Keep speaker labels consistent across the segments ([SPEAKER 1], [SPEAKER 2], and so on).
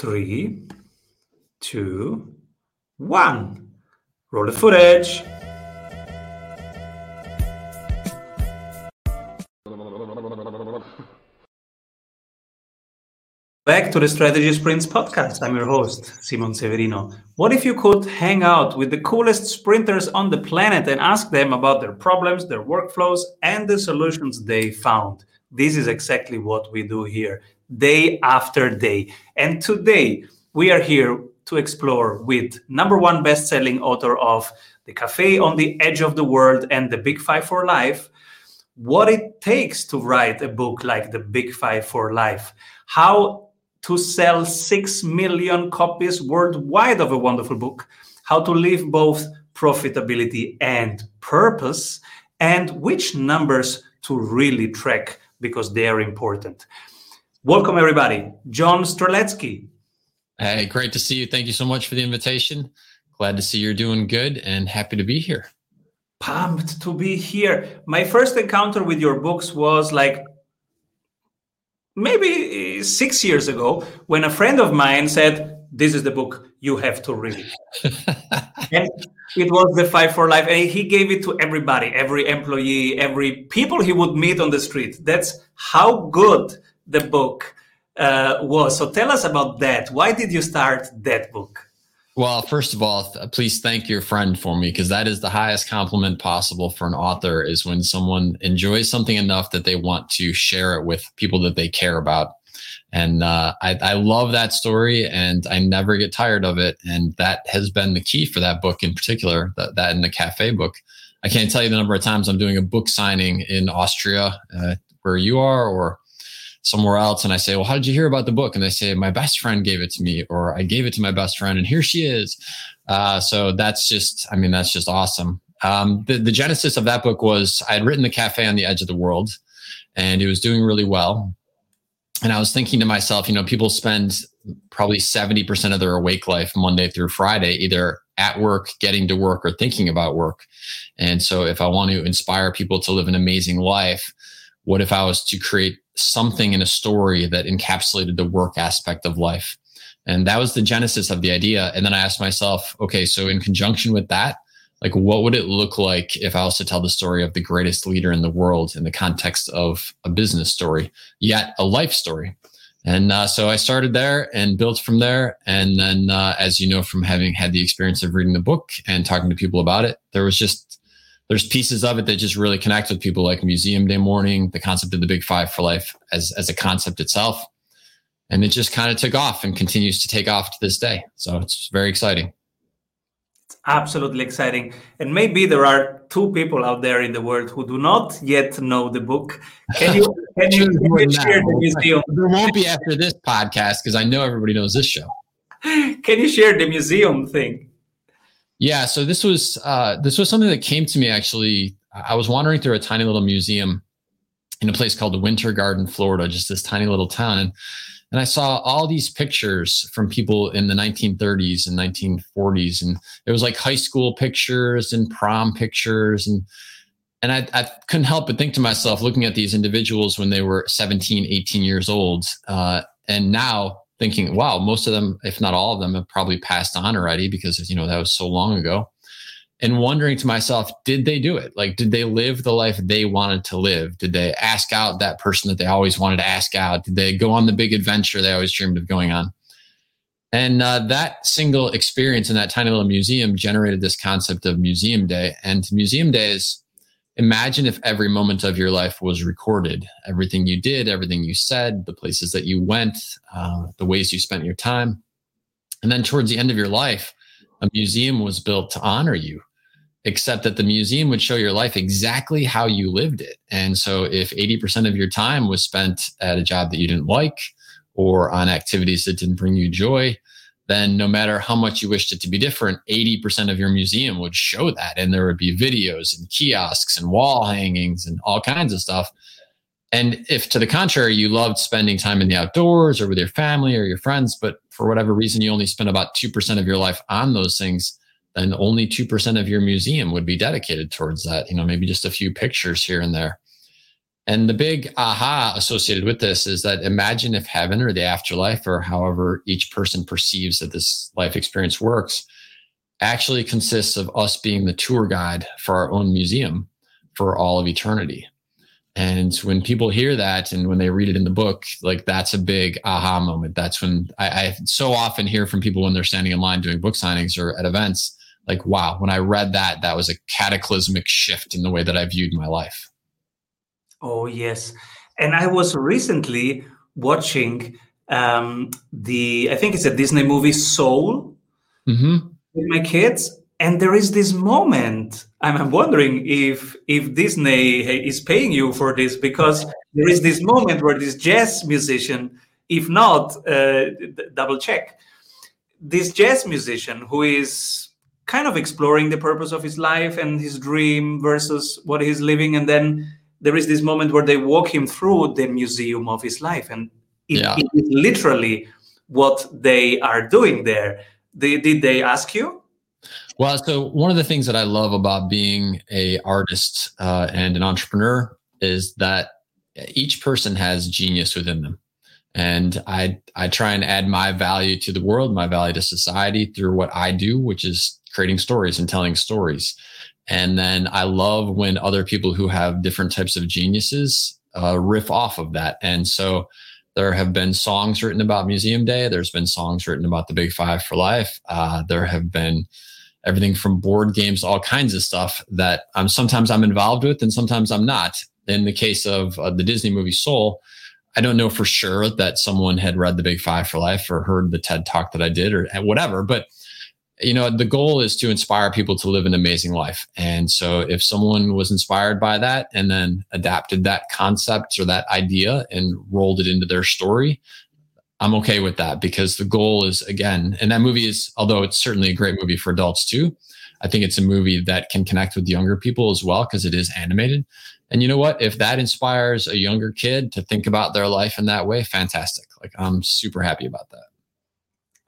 [SPEAKER 1] three, two, one. Roll the footage. Back to the Strategy Sprints podcast. I'm your host, Simon Severino. What if you could hang out with the coolest sprinters on the planet and ask them about their problems, their workflows, and the solutions they found? This is exactly what we do here, day after day. And today, we are here to explore with number one best-selling author of The Cafe on the Edge of the World and The Big Five for Life, what it takes to write a book like The Big Five for Life, how to sell 6 million copies worldwide of a wonderful book, how to live both profitability and purpose, and which numbers to really track because they are important. Welcome, everybody. John Strelecky.
[SPEAKER 2] Hey, great to see you. Thank you so much for the invitation. Glad to see you're doing good and happy to be here.
[SPEAKER 1] Pumped to be here. My first encounter with your books was like maybe uh, six years ago when a friend of mine said, This is the book you have to read. and it was the Five for Life. And he gave it to everybody, every employee, every people he would meet on the street. That's how good the book uh, was. So tell us about that. Why did you start that book?
[SPEAKER 2] Well, first of all, please thank your friend for me because that is the highest compliment possible for an author is when someone enjoys something enough that they want to share it with people that they care about. And uh, I, I love that story and I never get tired of it. And that has been the key for that book in particular, that, that in the cafe book. I can't tell you the number of times I'm doing a book signing in Austria, uh, where you are, or somewhere else and I say, Well, how did you hear about the book? And they say, My best friend gave it to me, or I gave it to my best friend, and here she is. Uh, so that's just, I mean, that's just awesome. Um, the, the genesis of that book was I had written The Cafe on the Edge of the World, and it was doing really well. And I was thinking to myself, you know, people spend probably 70% of their awake life Monday through Friday, either at work, getting to work, or thinking about work. And so if I want to inspire people to live an amazing life, what if I was to create something in a story that encapsulated the work aspect of life? And that was the genesis of the idea. And then I asked myself, okay, so in conjunction with that, like what would it look like if I was to tell the story of the greatest leader in the world in the context of a business story, yet a life story? And uh, so I started there and built from there. And then, uh, as you know, from having had the experience of reading the book and talking to people about it, there was just there's pieces of it that just really connect with people like museum day morning the concept of the big five for life as as a concept itself. And it just kind of took off and continues to take off to this day. So it's very exciting.
[SPEAKER 1] It's absolutely exciting. And maybe there are two people out there in the world who do not yet know the book. Can you can you, can you share the museum?
[SPEAKER 2] There won't be after this podcast because i know everybody knows this show.
[SPEAKER 1] Can you share the museum thing
[SPEAKER 2] yeah, so this was uh, this was something that came to me actually. I was wandering through a tiny little museum in a place called Winter Garden, Florida, just this tiny little town, and and I saw all these pictures from people in the 1930s and 1940s, and it was like high school pictures and prom pictures, and and I, I couldn't help but think to myself, looking at these individuals when they were 17, 18 years old, uh, and now thinking, wow, most of them, if not all of them, have probably passed on already because you know that was so long ago. And wondering to myself, did they do it? Like, did they live the life they wanted to live? Did they ask out that person that they always wanted to ask out? Did they go on the big adventure they always dreamed of going on? And uh, that single experience in that tiny little museum generated this concept of museum day. And museum days imagine if every moment of your life was recorded. Everything you did everything you said the places that you went uh, the ways you spent your time. And then towards the end of your life a museum was built to honor you except that the museum would show your life exactly how you lived it. And so if 80% of your time was spent at a job that you didn't like or on activities that didn't bring you joy then no matter how much you wished it to be different, 80% of your museum would show that. And there would be videos and kiosks and wall hangings and all kinds of stuff. And if to the contrary, you loved spending time in the outdoors or with your family or your friends, but for whatever reason, you only spent about 2% of your life on those things, then only 2% of your museum would be dedicated towards that. You know, maybe just a few pictures here and there. And the big aha associated with this is that imagine if heaven or the afterlife, or however each person perceives that this life experience works, actually consists of us being the tour guide for our own museum for all of eternity. And when people hear that and when they read it in the book, like that's a big aha moment. That's when I, I so often hear from people when they're standing in line doing book signings or at events, like, wow, when I read that, that was a cataclysmic shift in the way that I viewed my life.
[SPEAKER 1] Oh, yes. And I was recently watching um, the, I think it's a Disney movie, Soul, mm-hmm. with my kids and there is this moment i'm wondering if if disney is paying you for this because there is this moment where this jazz musician if not uh, double check this jazz musician who is kind of exploring the purpose of his life and his dream versus what he's living and then there is this moment where they walk him through the museum of his life and it, yeah. it is literally what they are doing there they, did they ask you
[SPEAKER 2] well, so one of the things that I love about being a artist uh, and an entrepreneur is that each person has genius within them, and I I try and add my value to the world, my value to society through what I do, which is creating stories and telling stories. And then I love when other people who have different types of geniuses uh, riff off of that. And so there have been songs written about Museum Day. There's been songs written about the Big Five for Life. Uh, there have been everything from board games, all kinds of stuff that I'm sometimes I'm involved with and sometimes I'm not. In the case of uh, the Disney movie Soul, I don't know for sure that someone had read the Big Five for Life or heard the TED talk that I did or whatever, but you know the goal is to inspire people to live an amazing life and so if someone was inspired by that and then adapted that concept or that idea and rolled it into their story I'm okay with that because the goal is again, and that movie is, although it's certainly a great movie for adults too, I think it's a movie that can connect with younger people as well because it is animated. And you know what? If that inspires a younger kid to think about their life in that way, fantastic. Like I'm super happy about that.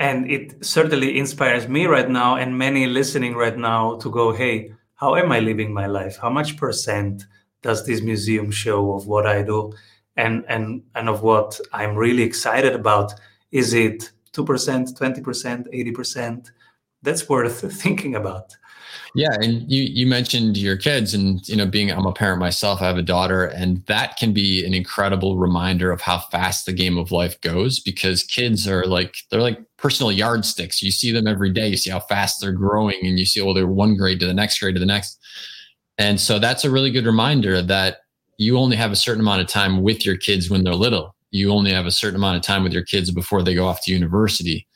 [SPEAKER 1] And it certainly inspires me right now and many listening right now to go, hey, how am I living my life? How much percent does this museum show of what I do? and and and of what I'm really excited about. Is it two percent, twenty percent, eighty percent? That's worth thinking about.
[SPEAKER 2] Yeah, and you you mentioned your kids, and you know, being I'm a parent myself, I have a daughter, and that can be an incredible reminder of how fast the game of life goes. Because kids are like they're like personal yardsticks. You see them every day. You see how fast they're growing, and you see well they're one grade to the next grade to the next. And so that's a really good reminder that you only have a certain amount of time with your kids when they're little. You only have a certain amount of time with your kids before they go off to university.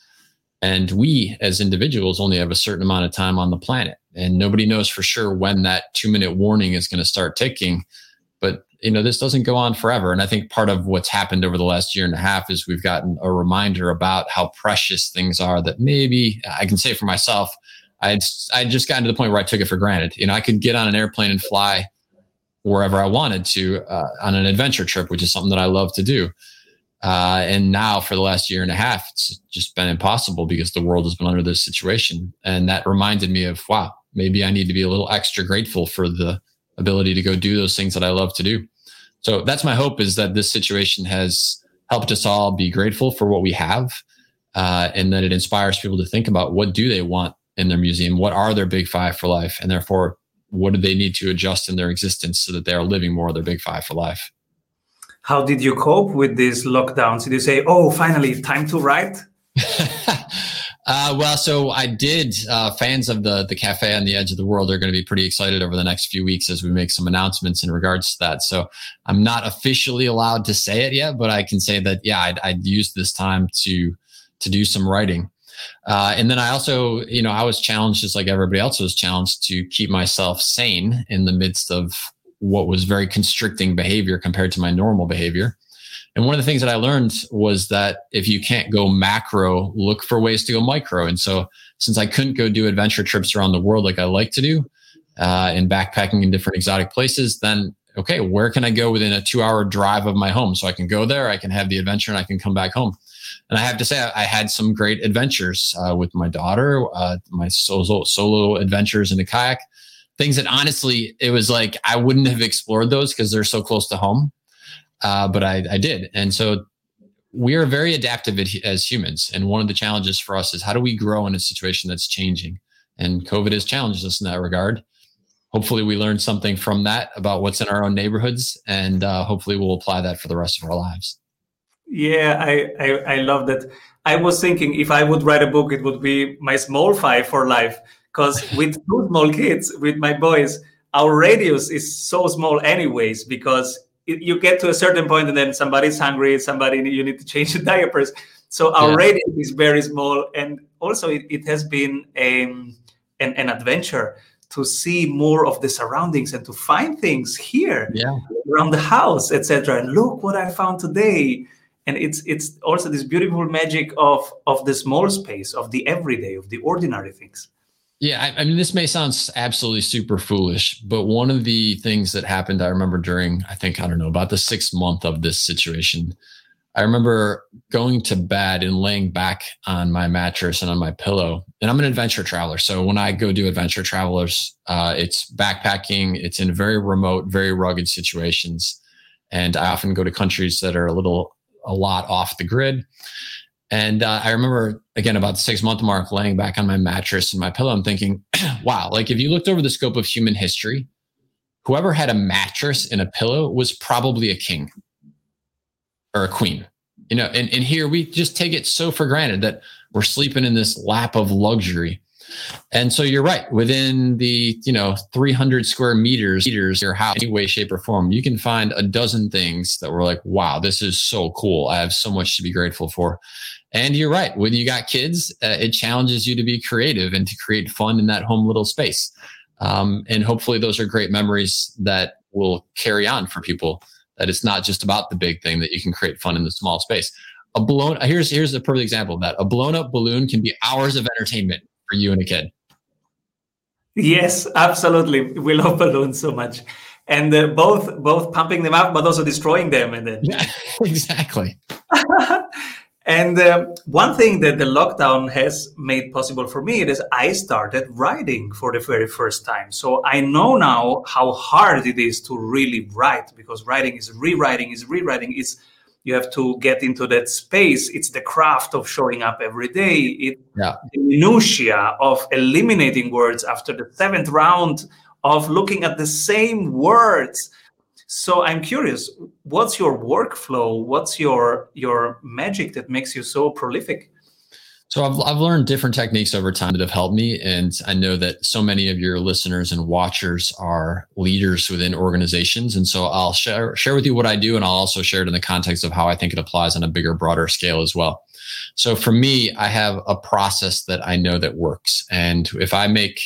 [SPEAKER 2] And we as individuals only have a certain amount of time on the planet. And nobody knows for sure when that two minute warning is going to start ticking. But, you know, this doesn't go on forever. And I think part of what's happened over the last year and a half is we've gotten a reminder about how precious things are that maybe I can say for myself, I'd, I'd just gotten to the point where I took it for granted. You know, I could get on an airplane and fly wherever I wanted to uh, on an adventure trip, which is something that I love to do. Uh, and now for the last year and a half, it's just been impossible because the world has been under this situation. And that reminded me of, wow, maybe I need to be a little extra grateful for the ability to go do those things that I love to do. So that's my hope is that this situation has helped us all be grateful for what we have. Uh, and that it inspires people to think about what do they want in their museum? What are their big five for life? And therefore what do they need to adjust in their existence so that they are living more of their big five for life?
[SPEAKER 1] How did you cope with these lockdowns? Did you say, "Oh, finally, time to write"?
[SPEAKER 2] uh, well, so I did. Uh, fans of the the cafe on the edge of the world are going to be pretty excited over the next few weeks as we make some announcements in regards to that. So I'm not officially allowed to say it yet, but I can say that yeah, I'd, I'd used this time to to do some writing. Uh, and then I also, you know, I was challenged just like everybody else was challenged to keep myself sane in the midst of what was very constricting behavior compared to my normal behavior. And one of the things that I learned was that if you can't go macro, look for ways to go micro. And so since I couldn't go do adventure trips around the world like I like to do, uh, and backpacking in different exotic places, then okay, where can I go within a two hour drive of my home? So I can go there, I can have the adventure, and I can come back home. And I have to say, I, had some great adventures uh, with my daughter, uh, my solo, solo adventures in the kayak. Things that honestly, it was like I wouldn't have explored those because they're so close to home. uh, but I, I did. And so we are very adaptive as humans. And one of the challenges for us is how do we grow in a situation that's changing? And COVID has challenged us in that regard. Hopefully, we learned something from that about what's in our own neighborhoods, and uh, hopefully, we'll apply that for the rest of our lives.
[SPEAKER 1] Yeah, I, I, I love that. I was thinking if I would write a book, it would be my small five for life. Because with two small kids, with my boys, our radius is so small, anyways, because you get to a certain point and then somebody's hungry, somebody you need to change the diapers. So our yeah. radius is very small, and also it, it has been a, an, an adventure to see more of the surroundings and to find things here
[SPEAKER 2] yeah.
[SPEAKER 1] around the house, etc. And look what I found today. And it's it's also this beautiful magic of of the small space, of the everyday, of the ordinary things.
[SPEAKER 2] Yeah, I, I, mean, this may sound absolutely super foolish, but one of the things that happened, I remember during, I think, I don't know, about the sixth month of this situation, I remember going to bed and laying back on my mattress and on my pillow. And I'm an adventure traveler. So when I go do adventure travelers, uh, it's backpacking, it's in very remote, very rugged situations. And I often go to countries that are a little, a lot off the grid. And uh, I remember again about the six month mark, laying back on my mattress and my pillow. I'm thinking, wow, like if you looked over the scope of human history, whoever had a mattress and a pillow was probably a king or a queen. You know, and, and here we just take it so for granted that we're sleeping in this lap of luxury. And so you're right. Within the, you know, 300 square meters, meters your house, any way, shape, or form, you can find a dozen things that were like, wow, this is so cool. I have so much to be grateful for. And you're right. When you got kids, uh, it challenges you to be creative and to create fun in that home little space. Um, and hopefully, those are great memories that will carry on for people. That it's not just about the big thing; that you can create fun in the small space. A blown here's here's a perfect example of that. A blown up balloon can be hours of entertainment for you and a kid.
[SPEAKER 1] Yes, absolutely. We love balloons so much, and uh, both both pumping them up, but also destroying them, and then
[SPEAKER 2] yeah, exactly.
[SPEAKER 1] And uh, one thing that the lockdown has made possible for me is I started writing for the very first time. So I know now how hard it is to really write because writing is rewriting, is rewriting. It's you have to get into that space. It's the craft of showing up every day. It
[SPEAKER 2] yeah.
[SPEAKER 1] the minutia of eliminating words after the seventh round of looking at the same words so I'm curious, what's your workflow? What's your your magic that makes you so prolific?
[SPEAKER 2] So I've, I've learned different techniques over time that have helped me. And I know that so many of your listeners and watchers are leaders within organizations. And so I'll share, share with you what I do. And I'll also share it in the context of how I think it applies on a bigger, broader scale as well. So for me, I have a process that I know that works. And if I make,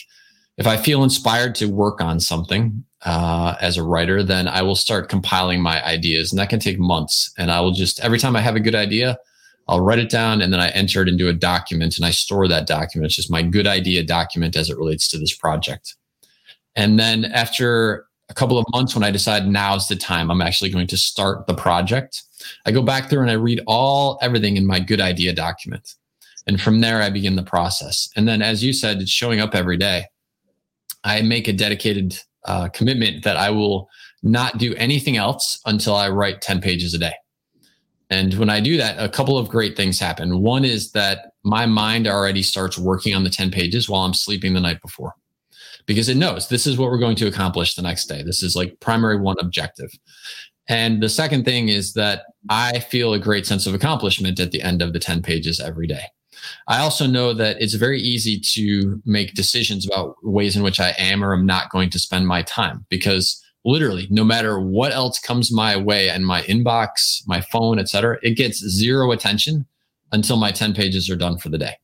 [SPEAKER 2] if I feel inspired to work on something, uh, as a writer, then I will start compiling my ideas, and that can take months. And I will just every time I have a good idea, I'll write it down, and then I enter it into a document, and I store that document. It's just my good idea document as it relates to this project. And then after a couple of months, when I decide now's the time, I'm actually going to start the project. I go back through and I read all everything in my good idea document. And from there, I begin the process. And then, as you said, it's showing up every day. I make a dedicated uh, commitment that I will not do anything else until I write 10 pages a day. And when I do that, a couple of great things happen. One is that my mind already starts working on the 10 pages while I'm sleeping the night before because it knows this is what we're going to accomplish the next day. This is like primary one objective. And the second thing is that I feel a great sense of accomplishment at the end of the 10 pages every day. I also know that it's very easy to make decisions about ways in which I am or am not going to spend my time because literally no matter what else comes my way and my inbox, my phone, etc., it gets zero attention until my 10 pages are done for the day.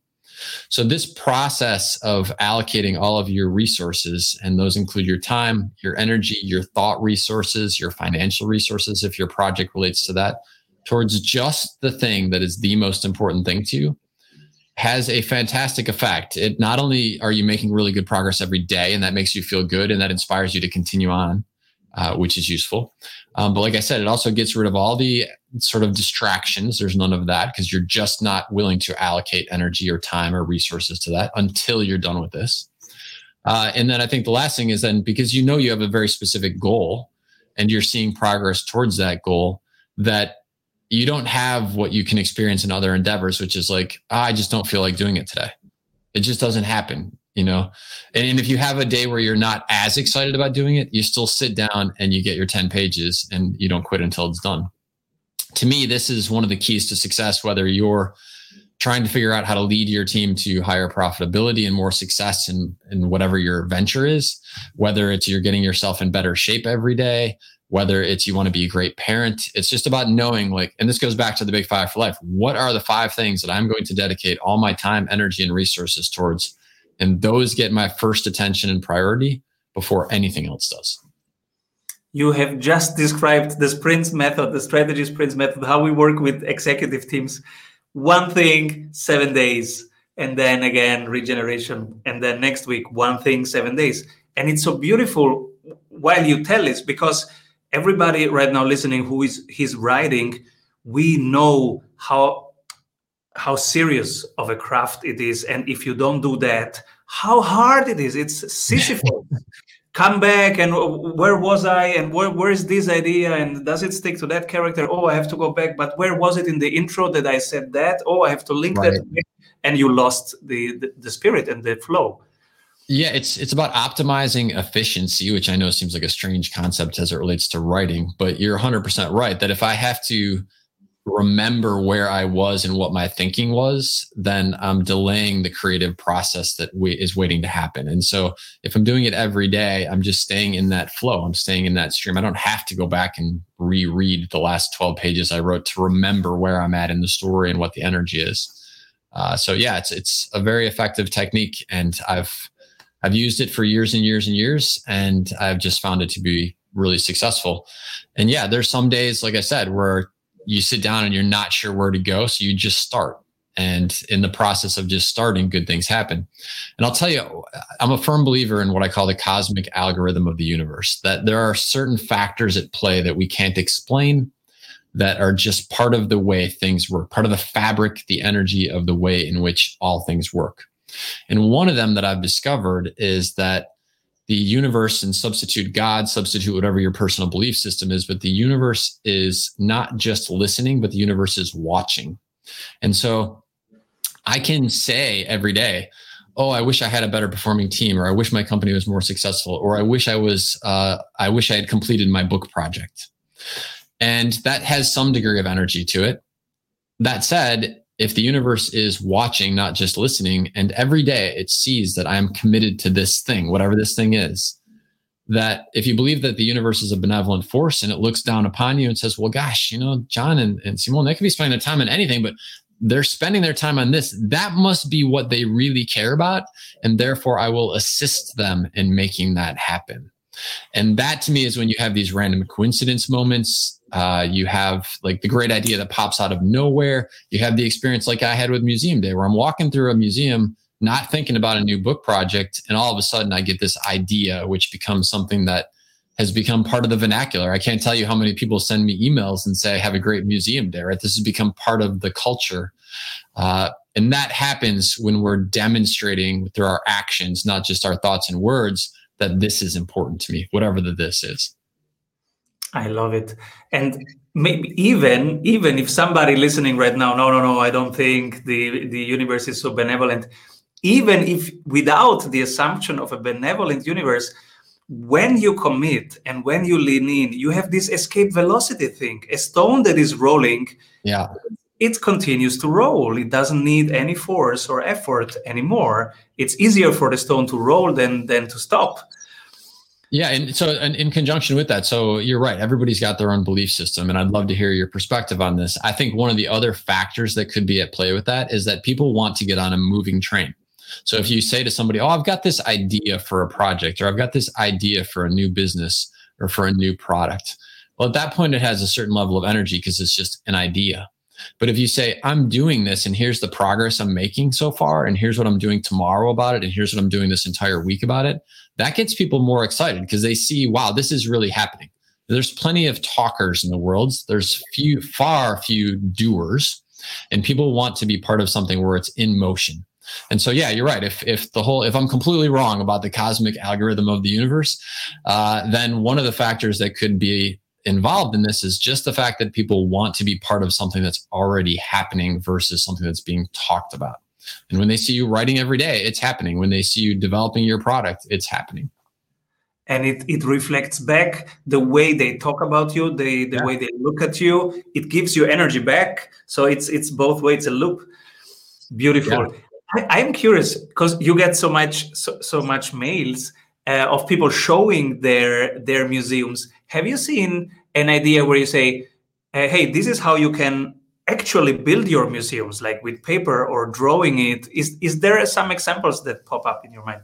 [SPEAKER 2] So this process of allocating all of your resources, and those include your time, your energy, your thought resources, your financial resources, if your project relates to that, towards just the thing that is the most important thing to you, has a fantastic effect. It not only are you making really good progress every day, and that makes you feel good, and that inspires you to continue on, uh, which is useful. Um, but like I said, it also gets rid of all the sort of distractions. There's none of that because you're just not willing to allocate energy or time or resources to that until you're done with this. Uh, and then I think the last thing is then because you know you have a very specific goal and you're seeing progress towards that goal, that you don't have what you can experience in other endeavors, which is like, oh, I just don't feel like doing it today. It just doesn't happen, you know? And, and if you have a day where you're not as excited about doing it, you still sit down and you get your 10 pages and you don't quit until it's done. To me, this is one of the keys to success, whether you're trying to figure out how to lead your team to higher profitability and more success in, in whatever your venture is, whether it's you're getting yourself in better shape every day, whether it's you want to be a great parent. It's just about knowing, like, and this goes back to the big five for life. What are the five things that I'm going to dedicate all my time, energy, and resources towards? And those get my first attention and priority before anything else does.
[SPEAKER 1] You have just described the sprints method, the strategy sprints method, how we work with executive teams. One thing, seven days, and then again, regeneration. And then next week, one thing, seven days. And it's so beautiful while you tell this because everybody right now listening who is he's writing, we know how how serious of a craft it is, and if you don't do that, how hard it is. It's Sisyphus. Come back and where was I and where, where is this idea and does it stick to that character? Oh, I have to go back, but where was it in the intro that I said that? Oh, I have to link right. that, and you lost the, the the spirit and the flow.
[SPEAKER 2] Yeah, it's it's about optimizing efficiency, which I know seems like a strange concept as it relates to writing, but you're 100% right that if I have to remember where I was and what my thinking was, then I'm delaying the creative process that we, is waiting to happen. And so if I'm doing it every day, I'm just staying in that flow. I'm staying in that stream. I don't have to go back and reread the last 12 pages I wrote to remember where I'm at in the story and what the energy is. Uh, so yeah, it's it's a very effective technique, and I've I've used it for years and years and years, and I've just found it to be really successful. And yeah, there's some days, like I said, where you sit down and you're not sure where to go. So you just start. And in the process of just starting, good things happen. And I'll tell you, I'm a firm believer in what I call the cosmic algorithm of the universe, that there are certain factors at play that we can't explain that are just part of the way things work, part of the fabric, the energy of the way in which all things work. And one of them that I've discovered is that the universe and substitute God, substitute whatever your personal belief system is, but the universe is not just listening, but the universe is watching. And so I can say every day, oh, I wish I had a better performing team, or I wish my company was more successful, or I wish I was, uh, I wish I had completed my book project. And that has some degree of energy to it. That said, if the universe is watching, not just listening, and every day it sees that I am committed to this thing, whatever this thing is, that if you believe that the universe is a benevolent force and it looks down upon you and says, well, gosh, you know, John and, and Simone, they could be spending their time on anything, but they're spending their time on this. That must be what they really care about. And therefore, I will assist them in making that happen. And that to me is when you have these random coincidence moments uh, you have like the great idea that pops out of nowhere. You have the experience like I had with Museum Day, where I'm walking through a museum, not thinking about a new book project, and all of a sudden I get this idea, which becomes something that has become part of the vernacular. I can't tell you how many people send me emails and say, "Have a great museum day." Right? This has become part of the culture, uh, and that happens when we're demonstrating through our actions, not just our thoughts and words, that this is important to me, whatever the this is.
[SPEAKER 1] I love it. And maybe even even if somebody listening right now, no, no, no, I don't think the the universe is so benevolent. Even if without the assumption of a benevolent universe, when you commit and when you lean in, you have this escape velocity thing. A stone that is rolling,
[SPEAKER 2] yeah,
[SPEAKER 1] it continues to roll. It doesn't need any force or effort anymore. It's easier for the stone to roll than than to stop.
[SPEAKER 2] Yeah, and so and in conjunction with that, so you're right. Everybody's got their own belief system, and I'd love to hear your perspective on this. I think one of the other factors that could be at play with that is that people want to get on a moving train. So if you say to somebody, "Oh, I've got this idea for a project," or "I've got this idea for a new business or for a new product," well, at that point, it has a certain level of energy because it's just an idea. But if you say, I'm doing this and here's the progress I'm making so far, and here's what I'm doing tomorrow about it, and here's what I'm doing this entire week about it, that gets people more excited because they see, wow, this is really happening. There's plenty of talkers in the world. There's few, far few doers, and people want to be part of something where it's in motion. And so, yeah, you're right. If if the whole, if I'm completely wrong about the cosmic algorithm of the universe, uh, then one of the factors that could be involved in this is just the fact that people want to be part of something that's already happening versus something that's being talked about. And when they see you writing every day, it's happening. When they see you developing your product, it's happening.
[SPEAKER 1] And it, it reflects back the way they talk about you, the, the yeah. way they look at you. It gives you energy back. So it's it's both ways, it's a loop. Beautiful. Yeah. I, am curious because you get so much so, so much mails uh, of people showing their their museums. Have you seen an idea where you say, "Hey, this is how you can actually build your museums, like with paper or drawing it"? Is is there some examples that pop up in your mind?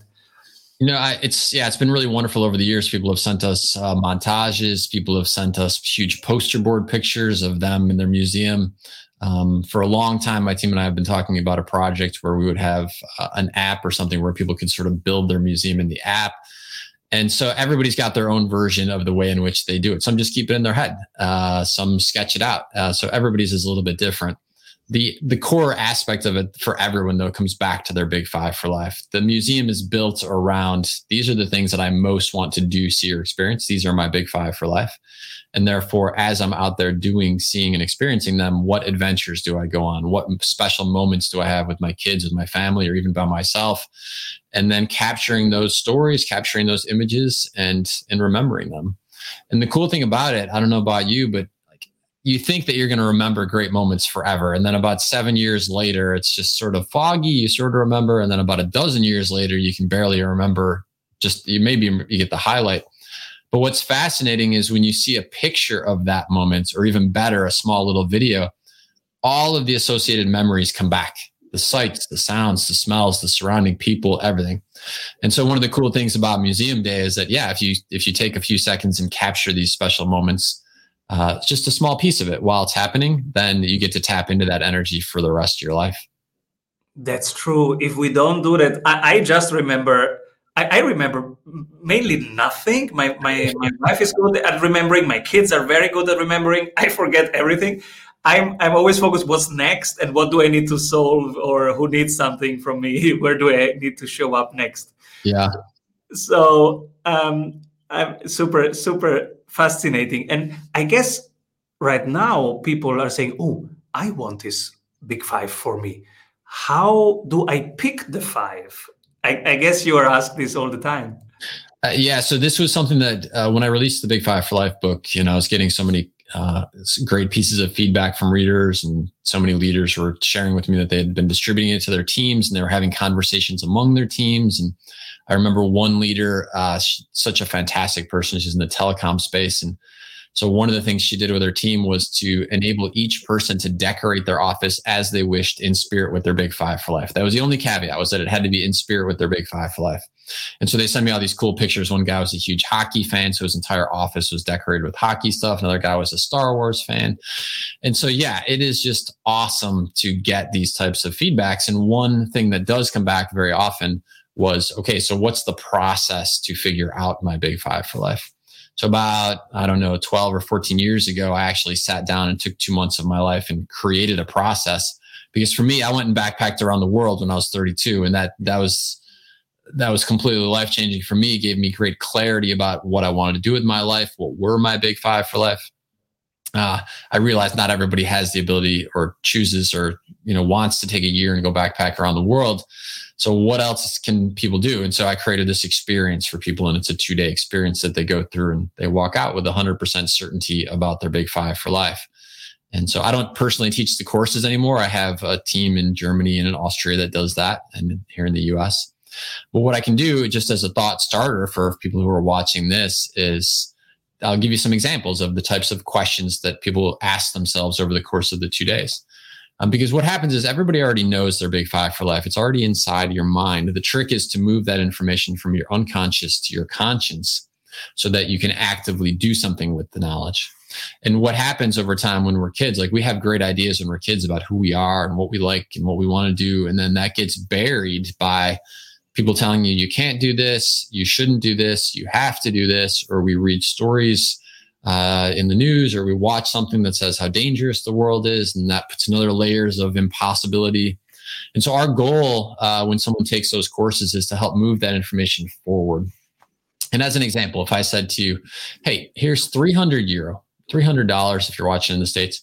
[SPEAKER 2] You know, I, it's yeah, it's been really wonderful over the years. People have sent us uh, montages. People have sent us huge poster board pictures of them in their museum. Um, for a long time, my team and I have been talking about a project where we would have uh, an app or something where people could sort of build their museum in the app. And so everybody's got their own version of the way in which they do it. Some just keep it in their head. Uh, some sketch it out. Uh, so everybody's is a little bit different. The the core aspect of it for everyone though comes back to their big five for life. The museum is built around these are the things that I most want to do, see, or experience. These are my big five for life. And therefore, as I'm out there doing, seeing, and experiencing them, what adventures do I go on? What special moments do I have with my kids, with my family, or even by myself? And then capturing those stories, capturing those images, and and remembering them. And the cool thing about it, I don't know about you, but you think that you're going to remember great moments forever, and then about seven years later, it's just sort of foggy. You sort of remember, and then about a dozen years later, you can barely remember. Just you maybe you get the highlight but what's fascinating is when you see a picture of that moment, or even better, a small little video, all of the associated memories come back the sights, the sounds, the smells, the surrounding people, everything. And so one of the cool things about Museum Day is that yeah, if you if you take a few seconds and capture these special moments, uh, just a small piece of it while it's happening, then you get to tap into that energy for the rest of your life.
[SPEAKER 1] That's true. If we don't do that, I, I just remember I, I, remember mainly nothing. My, my my wife is good at remembering. My kids are very good at remembering. I forget everything. I'm I'm always focused what's next and what do I need to solve or who needs something from me. Where do I need to show up next?
[SPEAKER 2] Yeah.
[SPEAKER 1] So um, I'm super super fascinating, and I guess right now people are saying, "Oh, I want this big five for me." How do I pick the five? I, I guess you are asked this all the time.
[SPEAKER 2] Uh, yeah, so this was something that uh, when I released the Big Five for Life book, you know, I was getting so many uh, great pieces of feedback from readers, and so many leaders were sharing with me that they had been distributing it to their teams, and they were having conversations among their teams. And I remember one leader, uh, such a fantastic person, she's in the telecom space, and so one of the things she did with her team was to enable each person to decorate their office as they wished in spirit with their big five for life. That was the only caveat was that it had to be in spirit with their big five for life. And so they sent me all these cool pictures. One guy was a huge hockey fan, so his entire office was decorated with hockey stuff. Another guy was a Star Wars fan. And so, yeah, it is just awesome to get these types of feedbacks. And one thing that does come back very often was okay, so what's the process to figure out my big five for life? So about, I don't know, 12 or 14 years ago, I actually sat down and took two months of my life and created a process. Because for me, I went and backpacked around the world when I was 32, and that that was that was completely life changing for me. It gave me great clarity about what I wanted to do with my life, what were my big five for life. Uh, I realize not everybody has the ability or chooses or you know wants to take a year and go backpack around the world. So what else can people do? And so I created this experience for people and it's a two day experience that they go through and they walk out with 100% certainty about their big five for life. And so I don't personally teach the courses anymore. I have a team in Germany and in Austria that does that and here in the US. But what I can do just as a thought starter for people who are watching this is I'll give you some examples of the types of questions that people ask themselves over the course of the two days. Um, because what happens is everybody already knows their big five for life. It's already inside your mind. The trick is to move that information from your unconscious to your conscience so that you can actively do something with the knowledge. And what happens over time when we're kids, like we have great ideas when we're kids about who we are and what we like and what we want to do. And then that gets buried by people telling you, you can't do this, you shouldn't do this, you have to do this, or we read stories uh, in the news or we watch something that says how dangerous the world is and that puts another layers of impossibility. And so our goal uh, when someone takes those courses is to help move that information forward. And as an example if i said to you hey here's 300 euro $300 if you're watching in the States.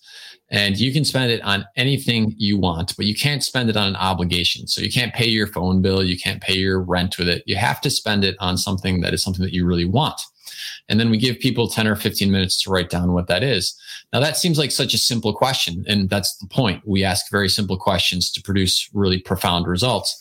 [SPEAKER 2] And you can spend it on anything you want, but you can't spend it on an obligation. So you can't pay your phone bill. You can't pay your rent with it. You have to spend it on something that is something that you really want. And then we give people 10 or 15 minutes to write down what that is. Now, that seems like such a simple question. And that's the point. We ask very simple questions to produce really profound results.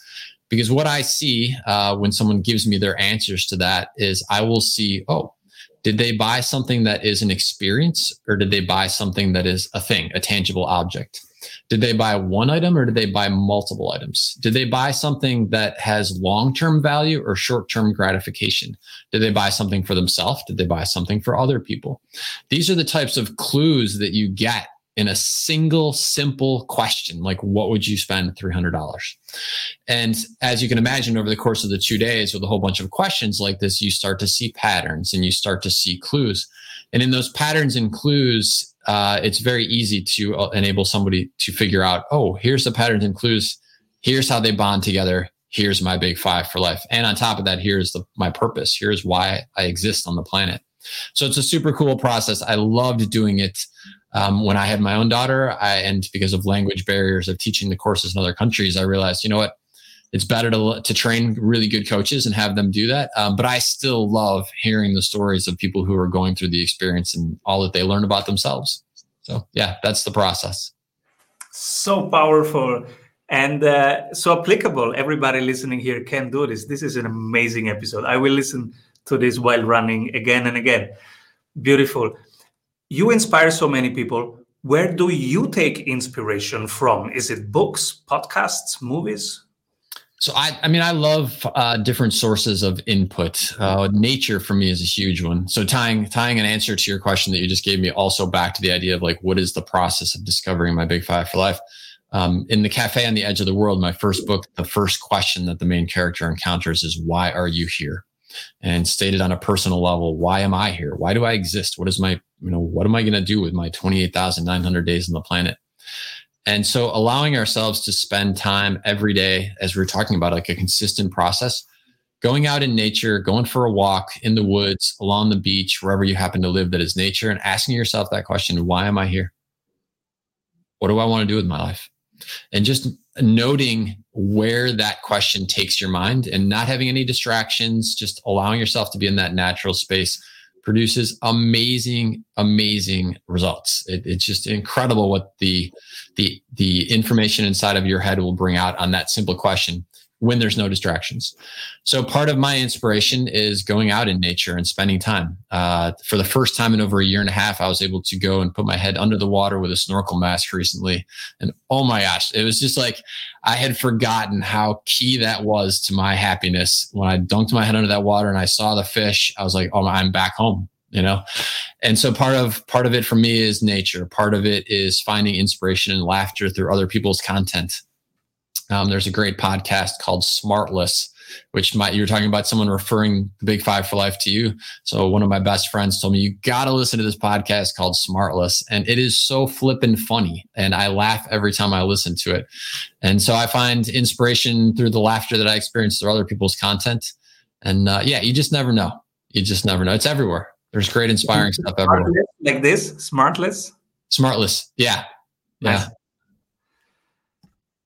[SPEAKER 2] Because what I see uh, when someone gives me their answers to that is I will see, oh, did they buy something that is an experience or did they buy something that is a thing, a tangible object? Did they buy one item or did they buy multiple items? Did they buy something that has long term value or short term gratification? Did they buy something for themselves? Did they buy something for other people? These are the types of clues that you get in a single simple question like what would you spend $300 and as you can imagine over the course of the two days with a whole bunch of questions like this you start to see patterns and you start to see clues. And in those patterns and clues uh, it's very easy to uh, enable somebody to figure out oh here's the patterns and clues. Here's how they bond together. Here's my big five for life. And on top of that here's the, my purpose. Here's why i exist on the planet. So it's a super cool process. I loved doing it um, when I had my own daughter, I, and because of language barriers of teaching the courses in other countries, I realized, you know what, it's better to to train really good coaches and have them do that. Um, but I still love hearing the stories of people who are going through the experience and all that they learn about themselves. So yeah, that's the process.
[SPEAKER 1] So powerful and uh, so applicable. Everybody listening here can do this. This is an amazing episode. I will listen to this while running again and again. Beautiful you inspire so many people. Where do you take inspiration from? Is it books, podcasts, movies?
[SPEAKER 2] So I, I mean, I love uh, different sources of input. Uh, nature for me is a huge one. So tying tying an answer to your question that you just gave me also back to the idea of like what is the process of discovering my big five for life. Um, in the cafe on the edge of the world, my first book, the first question that the main character encounters is, "Why are you here?" and stated on a personal level, why am I here? Why do I exist? What is my, you know, what am I going to do with my 28,900 days on the planet? And so allowing ourselves to spend time every day, as we are talking about, like a consistent process, going out in nature, going for a walk in the woods, along the beach, wherever you happen to live that is nature, and asking yourself that question, why am I here? What do I want to do with my life? And just noting where that question takes your mind and not having any distractions, just allowing yourself to be in that natural space produces amazing, amazing results. It, it's just incredible what the the the information inside of your head will bring out on that simple question when there's no distractions. So part of my inspiration is going out in nature and spending time. Uh, for the first time in over a year and a half, I was able to go and put my head under the water with a snorkel mask recently. And oh my gosh, it was just like I had forgotten how key that was to my happiness. When I dunked my head under that water and I saw the fish, I was like, oh, I'm back home you know and so part of part of it for me is nature part of it is finding inspiration and laughter through other people's content um, there's a great podcast called Smartless, which might you're talking about someone referring the Big Five for Life to you. So one of my best friends told me you got to listen to this podcast called Smartless, and it is so flippin' funny, and I laugh every time I listen to it. And so I find inspiration through the laughter that I experience through other people's content. And uh, yeah, you just never know. You just never know. It's everywhere. There's great inspiring stuff everywhere.
[SPEAKER 1] Like this, Smartless.
[SPEAKER 2] Smartless, yeah, yeah. Nice.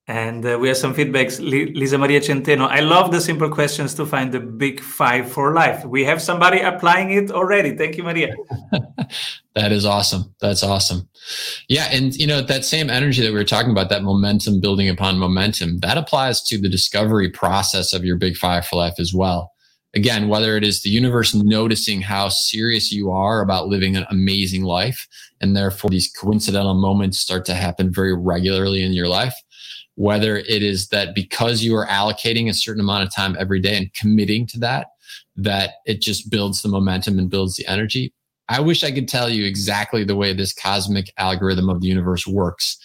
[SPEAKER 1] And uh, we have some feedbacks. Lisa Maria Centeno. I love the simple questions to find the big five for life. We have somebody applying it already. Thank you, Maria.
[SPEAKER 2] that is awesome. That's awesome. Yeah. And, you know, that same energy that we were talking about, that momentum building upon momentum, that applies to the discovery process of your big five for life as well. Again, whether it is the universe noticing how serious you are about living an amazing life, and therefore these coincidental moments start to happen very regularly in your life whether it is that because you are allocating a certain amount of time every day and committing to that, that it just builds the momentum and builds the energy. I wish I could tell you exactly the way this cosmic algorithm of the universe works.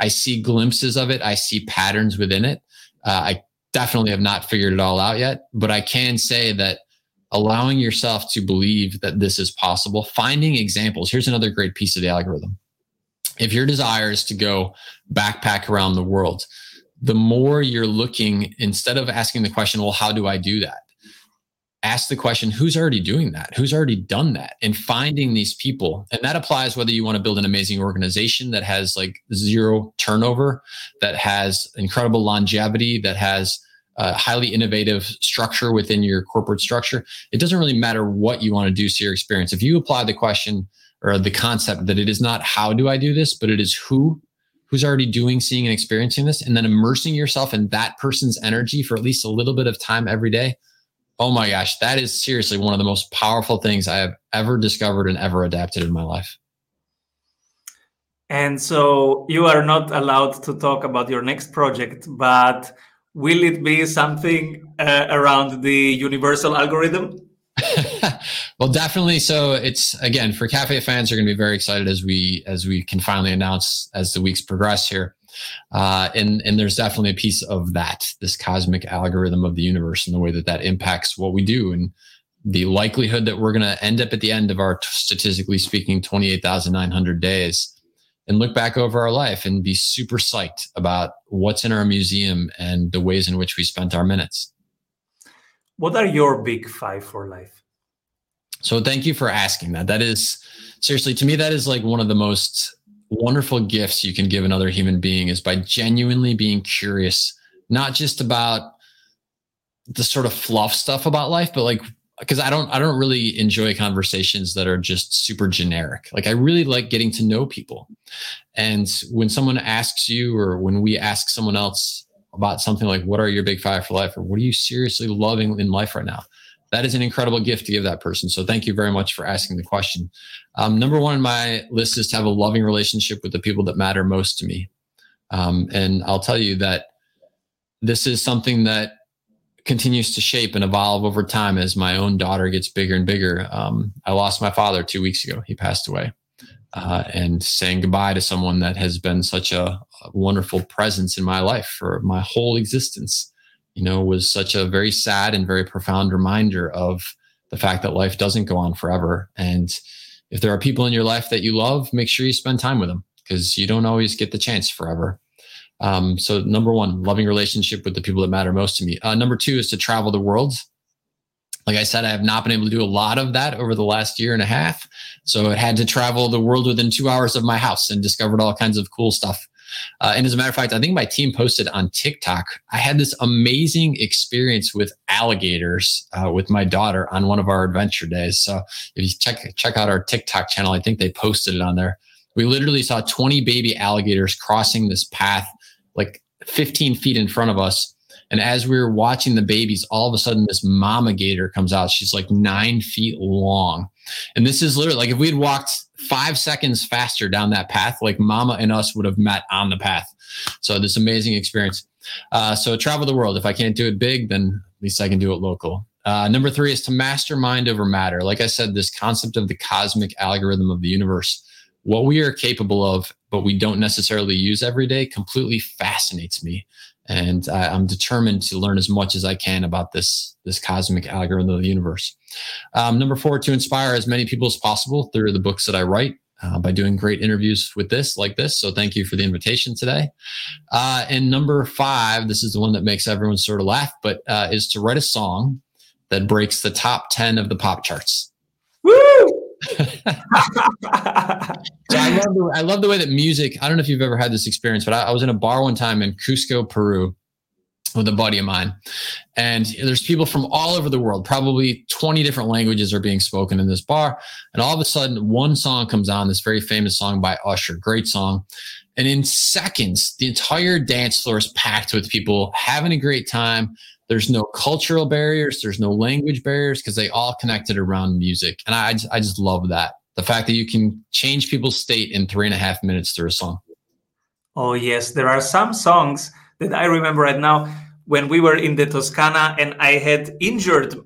[SPEAKER 2] I see glimpses of it, I see patterns within it. Uh, I definitely have not figured it all out yet, but I can say that allowing yourself to believe that this is possible, finding examples. Here's another great piece of the algorithm if your desire is to go backpack around the world, the more you're looking, instead of asking the question, well, how do I do that? ask the question who's already doing that? Who's already done that? And finding these people and that applies whether you want to build an amazing organization that has like zero turnover that has incredible longevity that has a highly innovative structure within your corporate structure. It doesn't really matter what you want to do to your experience. If you apply the question or the concept that it is not how do i do this but it is who who's already doing seeing and experiencing this and then immersing yourself in that person's energy for at least a little bit of time every day oh my gosh, that is seriously one of the most powerful things I have ever discovered and ever adapted in my life.
[SPEAKER 1] And so you are not allowed to talk about your next project, but will it be something uh, around the universal algorithm?
[SPEAKER 2] well, definitely. So it's again for cafe fans are going to be very excited as we as we can finally announce as the weeks progress here. Uh, and and there's definitely a piece of that, this cosmic algorithm of the universe, and the way that that impacts what we do, and the likelihood that we're going to end up at the end of our statistically speaking 28,900 days and look back over our life and be super psyched about what's in our museum and the ways in which we spent our minutes.
[SPEAKER 1] What are your big five for life?
[SPEAKER 2] So, thank you for asking that. That is seriously, to me, that is like one of the most wonderful gifts you can give another human being is by genuinely being curious, not just about the sort of fluff stuff about life, but like because I don't I don't really enjoy conversations that are just super generic. Like I really like getting to know people. And when someone asks you or when we ask someone else about something like what are your big five for life or what are you seriously loving in life right now? that is an incredible gift to give that person. So thank you very much for asking the question. Um, number one on my list is to have a loving relationship with the people that matter most to me. Um, and I'll tell you that this is something that continues to shape and evolve over time as my own daughter gets bigger and bigger. Um, I lost my father two weeks ago. He passed away. Uh, and saying goodbye to someone that has been such a, a wonderful presence in my life for my whole existence you know, was such a very sad and very profound reminder of the fact that life doesn't go on forever. And if there are people in your life that you love, make sure you spend time with them because you don't always get the chance forever. Um, so, number one, loving relationship with the people that matter most to me. Uh, number two is to travel the world. Like I said, I have not been able to do a lot of that over the last year and a half. So, I had to travel the world within two hours of my house and discovered all kinds of cool stuff. Uh, and as a matter of fact, I think my team posted on TikTok. I had this amazing experience with alligators uh, with my daughter on one of our adventure days. So if you check check out our TikTok channel, I think they posted it on there. We literally saw 20 baby alligators crossing this path like 15 feet in front of us. And as we were watching the babies, all of a sudden this mama gator comes out. She's like nine feet long. And this is literally like if we had walked five seconds faster down that path, like Mama and us would have met on the path. So this amazing experience. Uh, so travel the world. If I can't do it big, then at least I can do it local. Uh, number three is to mastermind over matter. Like I said, this concept of the cosmic algorithm of the universe, what we are capable of, but we don't necessarily use every day, completely fascinates me and I, am determined to learn as much as I can about this this cosmic algorithm of the universe. Um, number four, to inspire as many people as possible through the books that I write. Uh, by doing great interviews with this, like this. So, thank you for the invitation today. Uh, and number five, this is the one that makes everyone sort of laugh, but uh, is to write a song that breaks the top 10 of the pop charts. So I love, the, I love the way that music. I don't know if you've ever had this experience, but I, I was in a bar one time in Cusco, Peru, with a buddy of mine, and there's people from all over the world. Probably 20 different languages are being spoken in this bar, and all of a sudden, one song comes on. This very famous song by Usher, great song. And in seconds, the entire dance floor is packed with people having a great time. There's no cultural barriers. There's no language barriers because they all connected around music. And I, I just love that. The fact that you can change people's state in three and a half minutes through a song.
[SPEAKER 1] Oh, yes. There are some songs that I remember right now when we were in the Toscana and I had injured,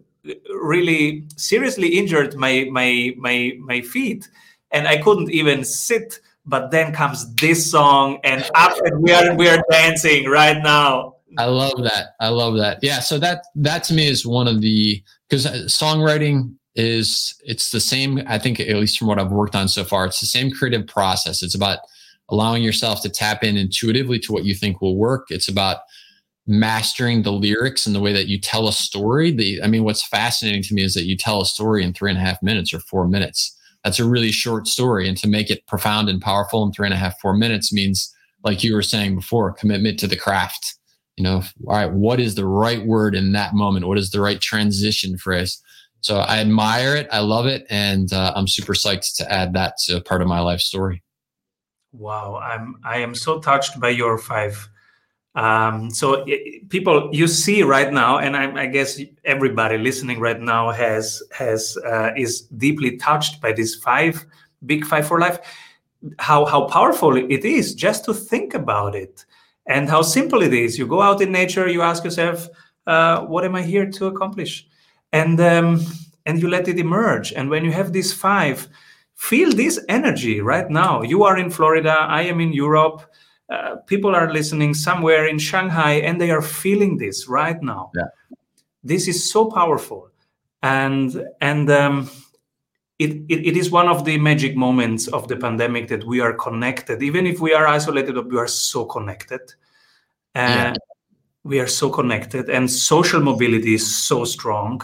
[SPEAKER 1] really seriously injured my, my, my, my feet and I couldn't even sit. But then comes this song and up and we are, we are dancing right now.
[SPEAKER 2] I love that. I love that. Yeah. So that that to me is one of the because uh, songwriting is it's the same. I think at least from what I've worked on so far, it's the same creative process. It's about allowing yourself to tap in intuitively to what you think will work. It's about mastering the lyrics and the way that you tell a story. The I mean, what's fascinating to me is that you tell a story in three and a half minutes or four minutes. That's a really short story, and to make it profound and powerful in three and a half, four minutes means, like you were saying before, commitment to the craft. You know, all right, what is the right word in that moment? What is the right transition phrase? So I admire it. I love it. And uh, I'm super psyched to add that to part of my life story.
[SPEAKER 1] Wow. I'm, I am so touched by your five. Um, so people you see right now, and I, I, guess everybody listening right now has, has, uh, is deeply touched by these five big five for life, how, how powerful it is just to think about it and how simple it is. You go out in nature, you ask yourself, uh, what am I here to accomplish? and um, and you let it emerge. And when you have these five, feel this energy right now. You are in Florida. I am in Europe. Uh, people are listening somewhere in Shanghai, and they are feeling this right now.
[SPEAKER 2] Yeah.
[SPEAKER 1] This is so powerful, and and um, it, it, it is one of the magic moments of the pandemic that we are connected, even if we are isolated. We are so connected. Uh, yeah we are so connected and social mobility is so strong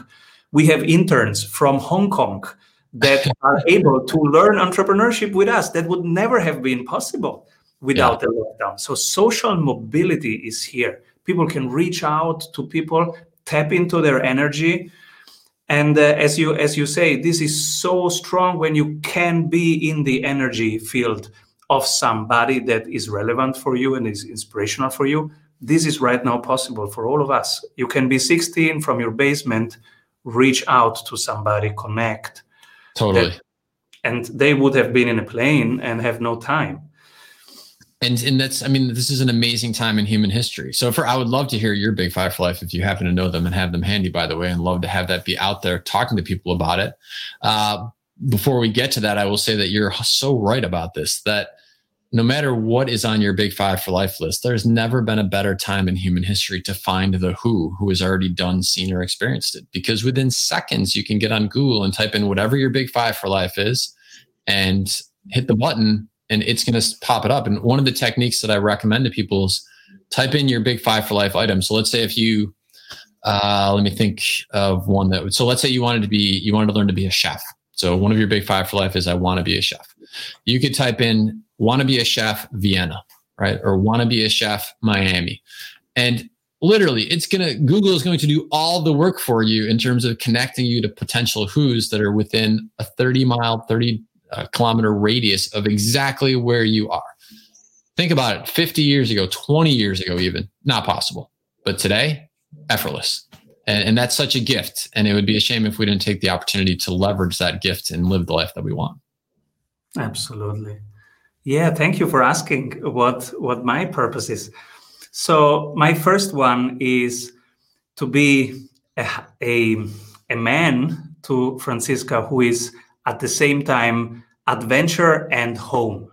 [SPEAKER 1] we have interns from hong kong that are able to learn entrepreneurship with us that would never have been possible without yeah. the lockdown so social mobility is here people can reach out to people tap into their energy and uh, as you as you say this is so strong when you can be in the energy field of somebody that is relevant for you and is inspirational for you this is right now possible for all of us. You can be 16 from your basement, reach out to somebody, connect.
[SPEAKER 2] Totally. That,
[SPEAKER 1] and they would have been in a plane and have no time.
[SPEAKER 2] And and that's I mean this is an amazing time in human history. So for I would love to hear your big five for life if you happen to know them and have them handy by the way, and love to have that be out there talking to people about it. Uh, before we get to that, I will say that you're so right about this that no matter what is on your big five for life list, there's never been a better time in human history to find the who who has already done, seen, or experienced it. Because within seconds, you can get on Google and type in whatever your big five for life is and hit the button, and it's going to pop it up. And one of the techniques that I recommend to people is type in your big five for life item. So let's say if you, uh, let me think of one that would, so let's say you wanted to be, you wanted to learn to be a chef. So one of your big five for life is I want to be a chef. You could type in want to be a chef Vienna, right? Or want to be a chef Miami. And literally it's going to google is going to do all the work for you in terms of connecting you to potential who's that are within a 30 mile 30 uh, kilometer radius of exactly where you are. Think about it 50 years ago 20 years ago even not possible but today effortless. And, and that's such a gift and it would be a shame if we didn't take the opportunity to leverage that gift and live the life that we want.
[SPEAKER 1] Absolutely. Yeah, thank you for asking what what my purpose is. So my first one is to be a, a, a man to Francisca who is at the same time adventure and home.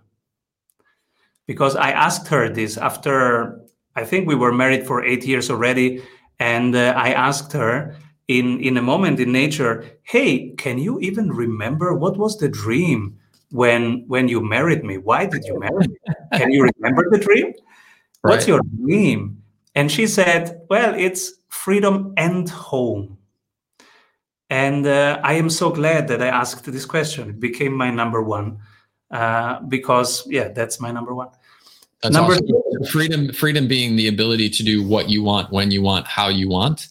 [SPEAKER 1] Because I asked her this after I think we were married for eight years already, and uh, I asked her in in a moment in nature, "Hey, can you even remember what was the dream when when you married me? Why did you marry me? Can you remember the dream? Right. what's your dream? And she said well it's freedom and home and uh, i am so glad that i asked this question. It became my number one uh, because yeah that's my number one.
[SPEAKER 2] That's number awesome. freedom freedom being the ability to do what you want when you want how you want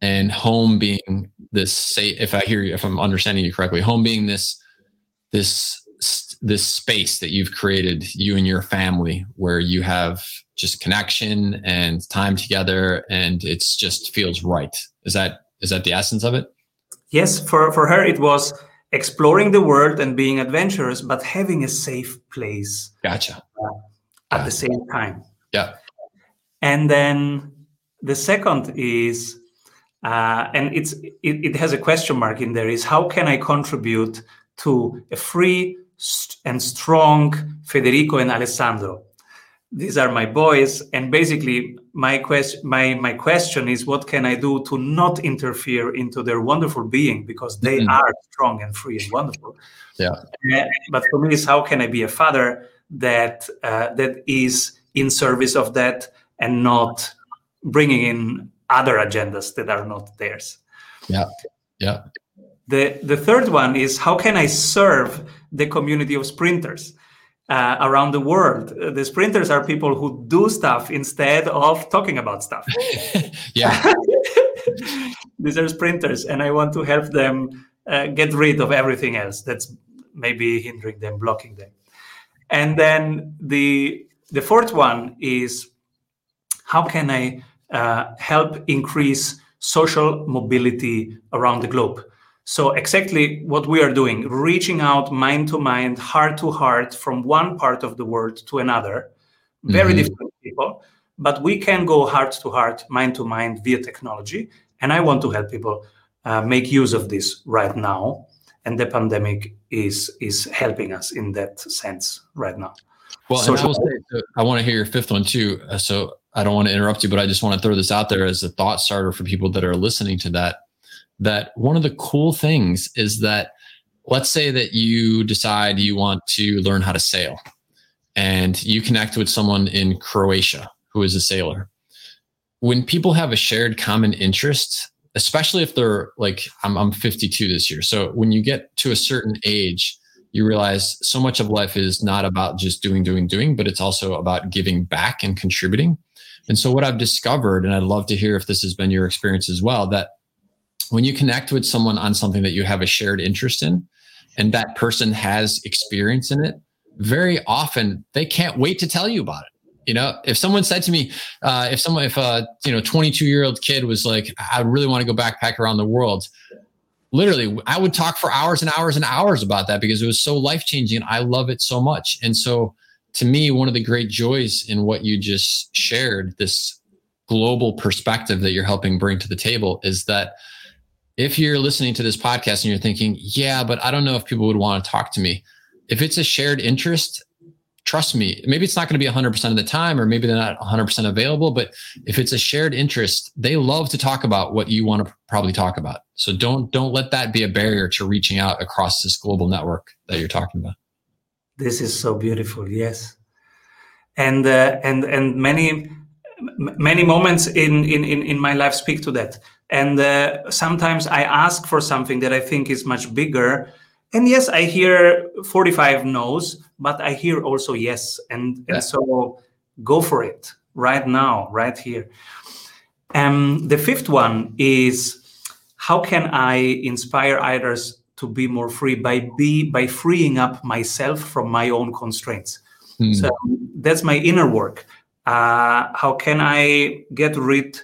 [SPEAKER 2] and home being this say if i hear you if i'm understanding you correctly home being this this this space that you've created you and your family where you have just connection and time together and it's just feels right. Is that is that the essence of it
[SPEAKER 1] yes for for her it was exploring the world and being adventurous but having a safe place
[SPEAKER 2] gotcha. uh,
[SPEAKER 1] at the same time.
[SPEAKER 2] Yeah.
[SPEAKER 1] And then the second is uh, and it's it, it has a question mark in there is how can i contribute to a free and strong Federico and Alessandro. These are my boys, and basically my question my my question is what can I do to not interfere into their wonderful being because they mm-hmm. are strong and free and wonderful.
[SPEAKER 2] Yeah.
[SPEAKER 1] Uh, but for me, is how can I be a father that uh, that is in service of that and not bringing in other agendas that are not theirs.
[SPEAKER 2] Yeah. Yeah.
[SPEAKER 1] The, the third one is how can I serve the community of sprinters uh, around the world? The sprinters are people who do stuff instead of talking about stuff.
[SPEAKER 2] yeah.
[SPEAKER 1] These are sprinters, and I want to help them uh, get rid of everything else that's maybe hindering them, blocking them. And then the the fourth one is how can I uh, help increase social mobility around the globe? So exactly what we are doing, reaching out mind to mind, heart to heart from one part of the world to another. Very mm-hmm. different people, but we can go heart to heart, mind to mind via technology. And I want to help people uh, make use of this right now. And the pandemic is is helping us in that sense right now.
[SPEAKER 2] Well, I, will say, I want to hear your fifth one too. Uh, so I don't want to interrupt you, but I just want to throw this out there as a thought starter for people that are listening to that that one of the cool things is that let's say that you decide you want to learn how to sail and you connect with someone in Croatia who is a sailor. When people have a shared common interest, especially if they're like, I'm, I'm 52 this year. So when you get to a certain age, you realize so much of life is not about just doing, doing, doing, but it's also about giving back and contributing. And so what I've discovered, and I'd love to hear if this has been your experience as well, that when you connect with someone on something that you have a shared interest in and that person has experience in it very often they can't wait to tell you about it. You know if someone said to me uh, if someone if a you know 22 year old kid was like i really want to go backpack around the world literally i would talk for hours and hours and hours about that because it was so life changing i love it so much. And so to me one of the great joys in what you just shared this global perspective that you're helping bring to the table is that if you're listening to this podcast and you're thinking, yeah, but I don't know if people would want to talk to me. If it's a shared interest, trust me, maybe it's not going to be 100% of the time, or maybe they're not 100% available. But if it's a shared interest, they love to talk about what you want to probably talk about. So don't don't let that be a barrier to reaching out across this global network that you're talking about.
[SPEAKER 1] This is so beautiful. Yes, and uh, and and many many moments in in in my life speak to that and uh, sometimes i ask for something that i think is much bigger. And yes i hear 45 no's but i hear also yes. And yeah. and so go for it right now right here. Um, the fifth one is how can i inspire others to be more free by be by freeing up myself from my own constraints? Mm. so that's my inner work. Uh, how can I get rid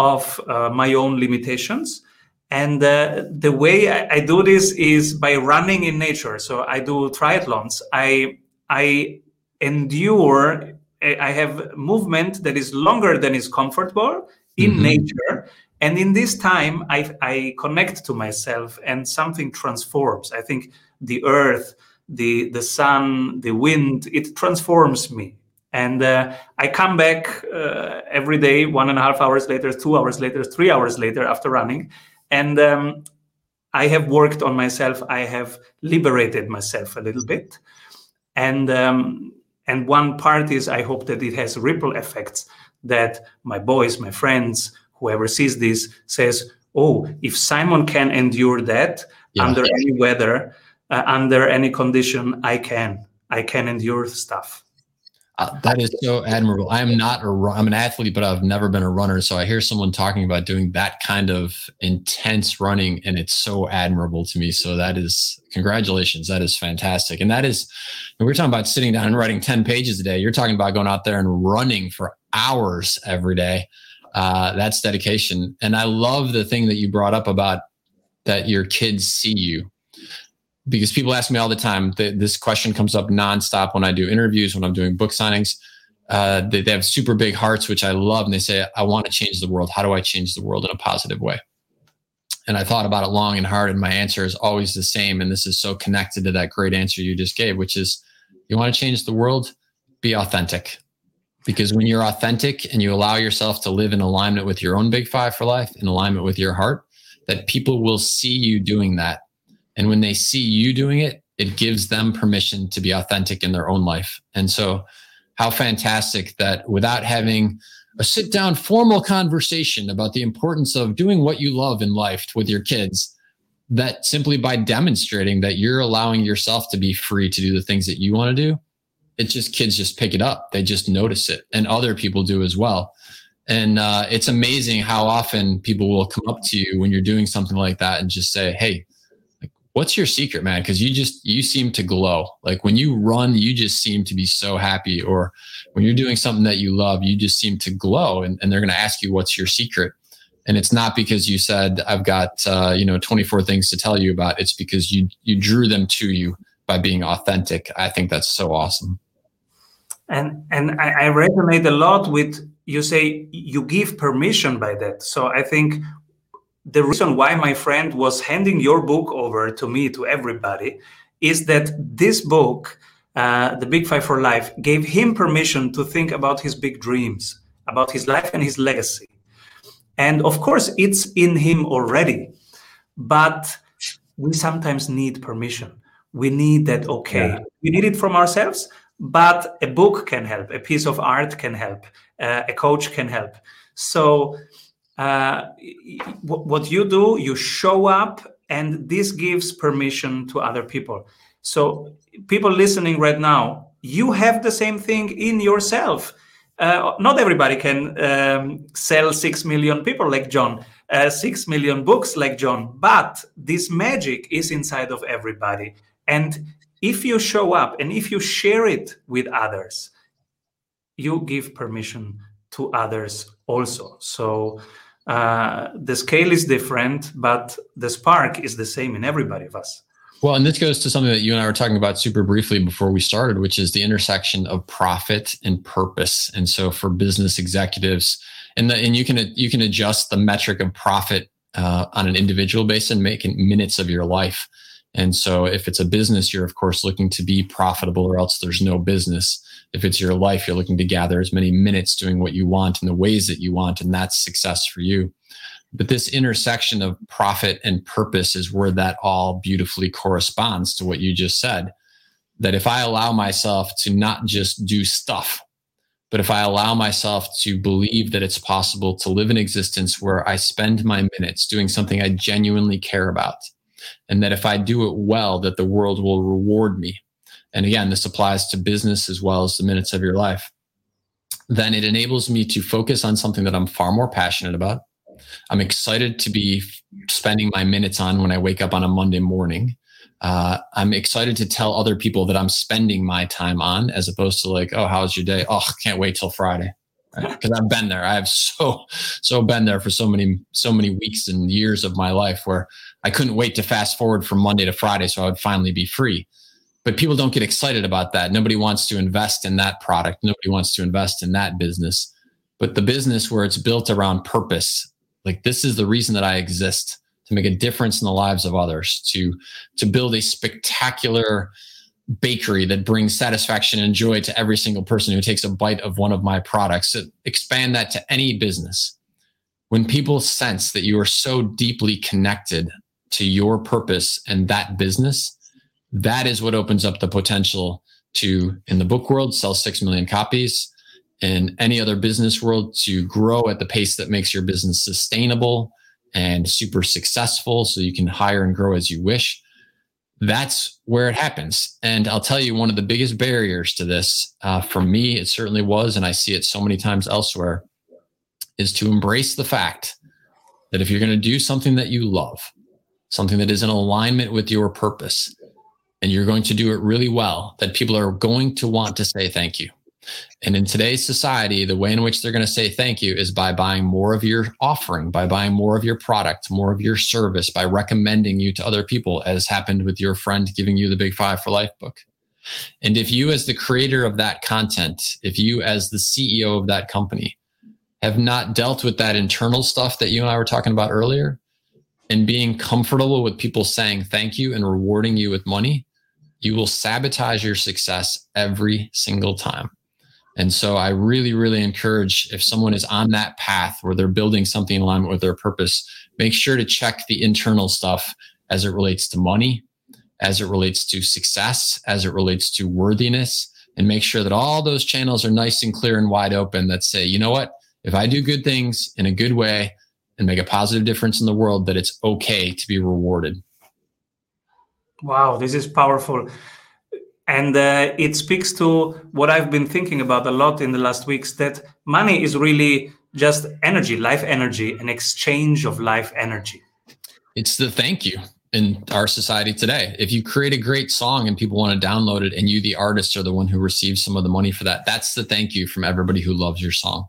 [SPEAKER 1] of uh, my own limitations? And uh, the way I, I, do this is by running in nature. So I do triathlons. I I endure. I have movement that is longer than is comfortable in mm-hmm. nature. And in this time, I, I connect to myself, and something transforms. I think the earth, the the sun, the wind, it transforms me and uh, i come back uh, every day one and a half hours later two hours later three hours later after running. And um, i have worked on myself. I have liberated myself a little bit. And um, and one part is i hope that it has ripple effects that my boys my friends whoever sees this says oh if simon can endure that yeah. under any weather uh, under any condition i can. I can endure stuff
[SPEAKER 2] uh, that is so admirable. I am not a I'm an athlete, but I've never been a runner. So I hear someone talking about doing that kind of intense running, and it's so admirable to me. So that is congratulations. That is fantastic. And that is we're talking about sitting down and writing 10 pages a day. You're talking about going out there and running for hours every day. Uh, that's dedication. And I love the thing that you brought up about that your kids see you because people ask me all the time. this question comes up nonstop when I do interviews, when I'm doing book signings. Uh, they, they have super big hearts, which I love, and they say, "I want to change the world. How do I change the world in a positive way?" And I thought about it long and hard, and my answer is always the same. And this is so connected to that great answer you just gave, which is, you want to change the world, be authentic. Because when you're authentic and you allow yourself to live in alignment with your own big five for life, in alignment with your heart, that people will see you doing that and when they see you doing it, it gives them permission to be authentic in their own life. And so, how fantastic that without having a sit down formal conversation about the importance of doing what you love in life with your kids that simply by demonstrating that you're allowing yourself to be free to do the things that you want to do it just kids just pick it up they just notice it and other people do as well and uh, it's amazing how often people will come up to you when you're doing something like that and just say hey what's your secret man? Because you just you seem to glow. Like when you run you just seem to be so happy. Or when you're doing something that you love you just seem to glow and, and they're going to ask you what's your secret? And it's not because you said i've got uh, you know 24 things to tell you about. It's because you you drew them to you by being authentic. I think that's so awesome.
[SPEAKER 1] And and I, I resonate a lot with you say you give permission by that. So i think the reason why my friend was handing your book over to me to everybody is that this book uh, the big five for life gave him permission to think about his big dreams about his life and his legacy. And of course it's in him already but we sometimes need permission. We need that okay yeah. we need it from ourselves but a book can help a piece of art can help uh, a coach can help. So uh, what you do, you show up, and this gives permission to other people. So, people listening right now, you have the same thing in yourself. Uh, not everybody can um, sell six million people like John, uh, six million books like John, but this magic is inside of everybody. And if you show up and if you share it with others, you give permission to others also. So, uh, the scale is different, but the spark is the same in everybody of us.
[SPEAKER 2] Well, and this goes to something that you and I were talking about super briefly before we started, which is the intersection of profit and purpose. And so for business executives, and the, and you can you can adjust the metric of profit uh, on an individual basis and make minutes of your life. And so if it's a business, you're of course looking to be profitable, or else there's no business if it's your life, you're looking to gather as many minutes doing what you want in the ways that you want, and that's success for you. But this intersection of profit and purpose is where that all beautifully corresponds to what you just said. That if I allow myself to not just do stuff, but if I allow myself to believe that it's possible to live an existence where I spend my minutes doing something I genuinely care about, and that if I do it well, that the world will reward me and again, this applies to business as well as the minutes of your life, then it enables me to focus on something that I'm far more passionate about. I'm excited to be spending my minutes on when I wake up on a Monday morning. Uh, I'm excited to tell other people that I'm spending my time on, as opposed to like, oh, how's your day? Oh, can't wait till Friday, because? I've been there. I've so so been there for so many so many weeks and years of my life where I couldn't wait to fast forward from Monday to Friday, so I would finally be free but people don't get excited about that. Nobody wants to invest in that product. Nobody wants to invest in that business. But the business where it's built around purpose, like this is the reason that I exist to make a difference in the lives of others, to to build a spectacular bakery that brings satisfaction and joy to every single person who takes a bite of one of my products. To expand that to any business. When people sense that you are so deeply connected to your purpose and that business, that is what opens up the potential to in the book world sell 6 million copies in any other business world to grow at the pace that makes your business sustainable and super successful so you can hire and grow as you wish that's where it happens and i'll tell you one of the biggest barriers to this uh, for me it certainly was and i see it so many times elsewhere is to embrace the fact that if you're going to do something that you love something that is in alignment with your purpose and you're going to do it really well, that people are going to want to say thank you. And in today's society, the way in which they're going to say thank you is by buying more of your offering, by buying more of your product, more of your service, by recommending you to other people, as happened with your friend giving you the Big Five for Life book. And if you, as the creator of that content, if you, as the CEO of that company, have not dealt with that internal stuff that you and I were talking about earlier, and being comfortable with people saying thank you and rewarding you with money, you will sabotage your success every single time. And so I really, really encourage if someone is on that path where they're building something in alignment with their purpose, make sure to check the internal stuff as it relates to money, as it relates to success, as it relates to worthiness, and make sure that all those channels are nice and clear and wide open that say, you know what? if I do good things in a good way and make a positive difference in the world, that it's okay to be rewarded.
[SPEAKER 1] Wow, this is powerful. And uh, it speaks to what I've been thinking about a lot in the last weeks that money is really just energy, life energy, an exchange of life energy.
[SPEAKER 2] It's the thank you in our society today. If you create a great song and people want to download it and you, the artist, are the one who receives some of the money for that, that's the thank you from everybody who loves your song.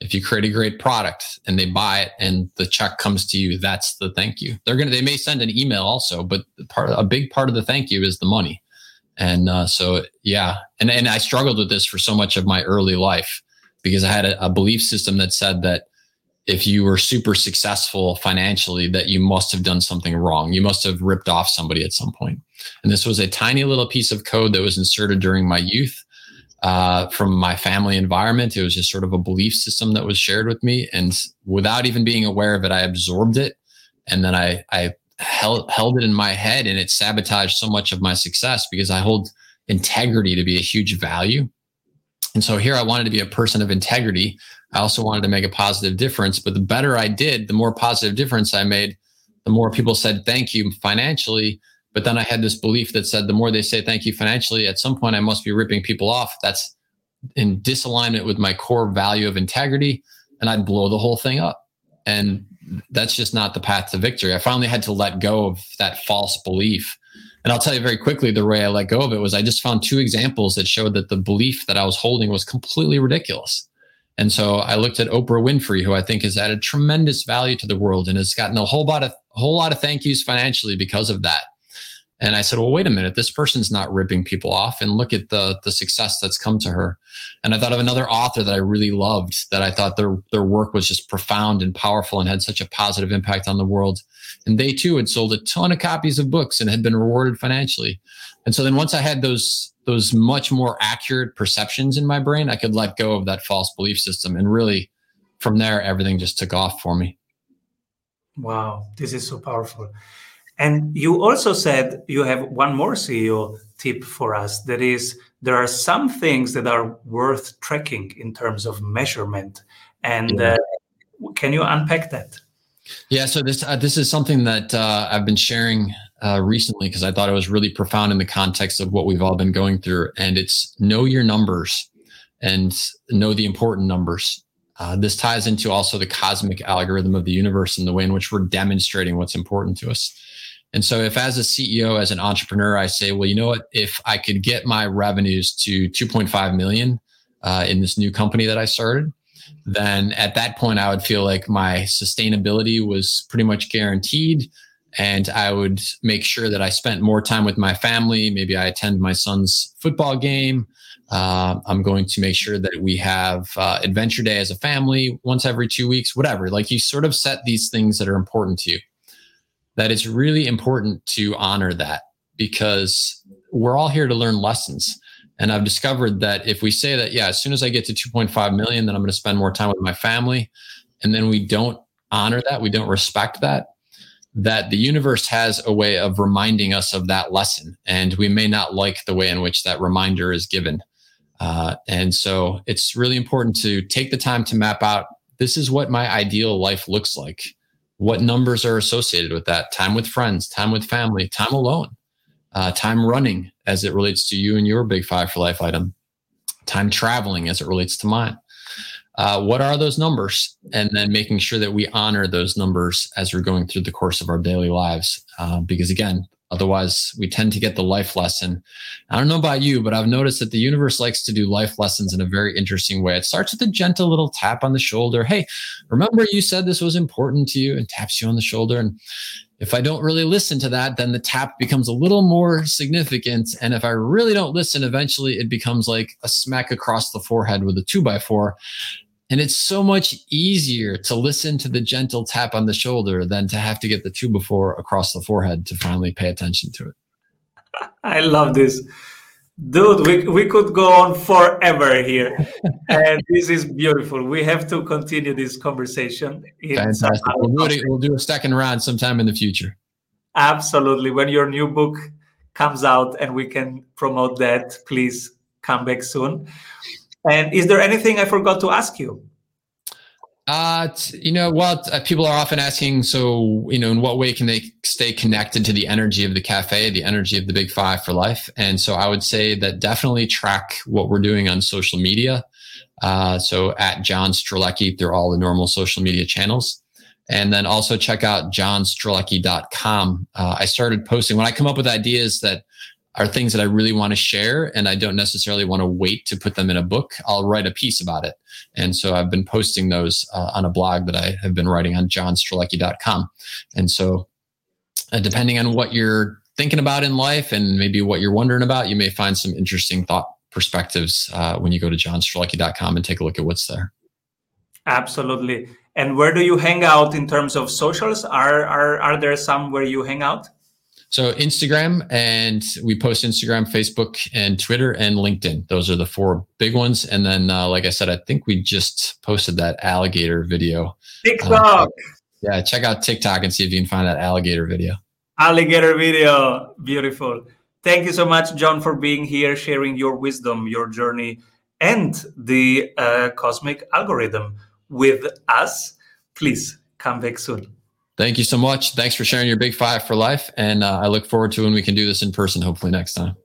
[SPEAKER 2] If you create a great product and they buy it and the check comes to you, that's the thank you. They're to, they may send an email also, but part, a big part of the thank you is the money. And uh, so, yeah. And, and I struggled with this for so much of my early life because I had a, a belief system that said that if you were super successful financially that you must have done something wrong. You must have ripped off somebody at some point. And this was a tiny little piece of code that was inserted during my youth uh, from my family environment. It was just sort of a belief system that was shared with me. And without even being aware of it, I absorbed it. And then I, I held, held it in my head and it sabotaged so much of my success because I hold integrity to be a huge value. And so here I wanted to be a person of integrity I also wanted to make a positive difference. But the better I did, the more positive difference I made, the more people said thank you financially. But then I had this belief that said the more they say thank you financially, at some point I must be ripping people off. That's in disalignment with my core value of integrity, and I'd blow the whole thing up. And that's just not the path to victory. I finally had to let go of that false belief. And I'll tell you very quickly the way I let go of it was I just found two examples that showed that the belief that I was holding was completely ridiculous. And so I looked at Oprah Winfrey, who I think has added tremendous value to the world and has gotten a whole lot of whole lot of thank yous financially because of that. And I said, well, wait a minute, this person's not ripping people off. And look at the the success that's come to her. And I thought of another author that I really loved that I thought their their work was just profound and powerful and had such a positive impact on the world. And they too had sold a ton of copies of books and had been rewarded financially. And so then once I had those those much more accurate perceptions in my brain, I could let go of that false belief system. And really, from there, everything just took off for me.
[SPEAKER 1] Wow, this is so powerful. And you also said you have one more CEO tip for us that is, there are some things that are worth tracking in terms of measurement. And uh, can you unpack that?
[SPEAKER 2] Yeah, so this uh, this is something that uh, I've been sharing uh, recently because I thought it was really profound in the context of what we've all been going through. And it's know your numbers and know the important numbers. Uh, this ties into also the cosmic algorithm of the universe and the way in which we're demonstrating what's important to us. And so, if as a CEO, as an entrepreneur, I say, well, you know what? If I could get my revenues to 2.5 million uh, in this new company that I started, then at that point, I would feel like my sustainability was pretty much guaranteed and I would make sure that I spent more time with my family. Maybe I attend my son's football game. Uh, I'm going to make sure that we have uh, adventure day as a family once every two weeks, whatever. Like you sort of set these things that are important to you. That it's really important to honor that because we're all here to learn lessons. And I've discovered that if we say that, yeah, as soon as I get to 2.5 million, then I'm going to spend more time with my family. And then we don't honor that, we don't respect that, that the universe has a way of reminding us of that lesson. And we may not like the way in which that reminder is given. Uh, and so it's really important to take the time to map out this is what my ideal life looks like. What numbers are associated with that? Time with friends, time with family, time alone, uh, time running as it relates to you and your big five for life item, time traveling as it relates to mine uh, what are those numbers and then making sure that we honor those numbers as we're going through the course of our daily lives uh, because again otherwise we tend to get the life lesson i don't know about you but i've noticed that the universe likes to do life lessons in a very interesting way it starts with a gentle little tap on the shoulder hey remember you said this was important to you and taps you on the shoulder and if I don't really listen to that, then the tap becomes a little more significant. And if I really don't listen, eventually it becomes like a smack across the forehead with a two by four. And it's so much easier to listen to the gentle tap on the shoulder than to have to get the two before across the forehead to finally pay attention to it.
[SPEAKER 1] I love this. Dude, we, we could go on forever here. and this is beautiful. We have to continue this conversation.
[SPEAKER 2] Uh, Fantastic. We'll do, it, we'll do a second round sometime in the future.
[SPEAKER 1] Absolutely. When your new book comes out and we can promote that, please come back soon. And is there anything I forgot to ask you?
[SPEAKER 2] Uh, you know, well, uh, people are often asking, so, you know, in what way can they stay connected to the energy of the cafe, the energy of the big five for life? And so I would say that definitely track what we're doing on social media. Uh, so at John Strelecky through all the normal social media channels. And then also check out johnstrelecky.com. Uh, I started posting when I come up with ideas that are things that I really want to share and I don't necessarily want to wait to put them in a book. I'll write a piece about it. And so I've been posting those uh, on a blog that I have been writing on johnstrelecky.com. And so uh, depending on what you're thinking about in life and maybe what you're wondering about, you may find some interesting thought perspectives uh, when you go to johnstrelecky.com and take a look at what's there.
[SPEAKER 1] Absolutely. And where do you hang out in terms of socials? Are, are, are there some where you hang out?
[SPEAKER 2] So Instagram, and we post Instagram, Facebook, and Twitter, and LinkedIn. Those are the four big ones. And then, uh, like I said, I think we just posted that alligator video.
[SPEAKER 1] TikTok. Uh,
[SPEAKER 2] yeah, check out TikTok and see if you can find that alligator video.
[SPEAKER 1] Alligator video, beautiful. Thank you so much, John, for being here, sharing your wisdom, your journey, and the uh, cosmic algorithm with us. Please come back soon.
[SPEAKER 2] Thank you so much. Thanks for sharing your big five for life. And uh, I look forward to when we can do this in person, hopefully next time.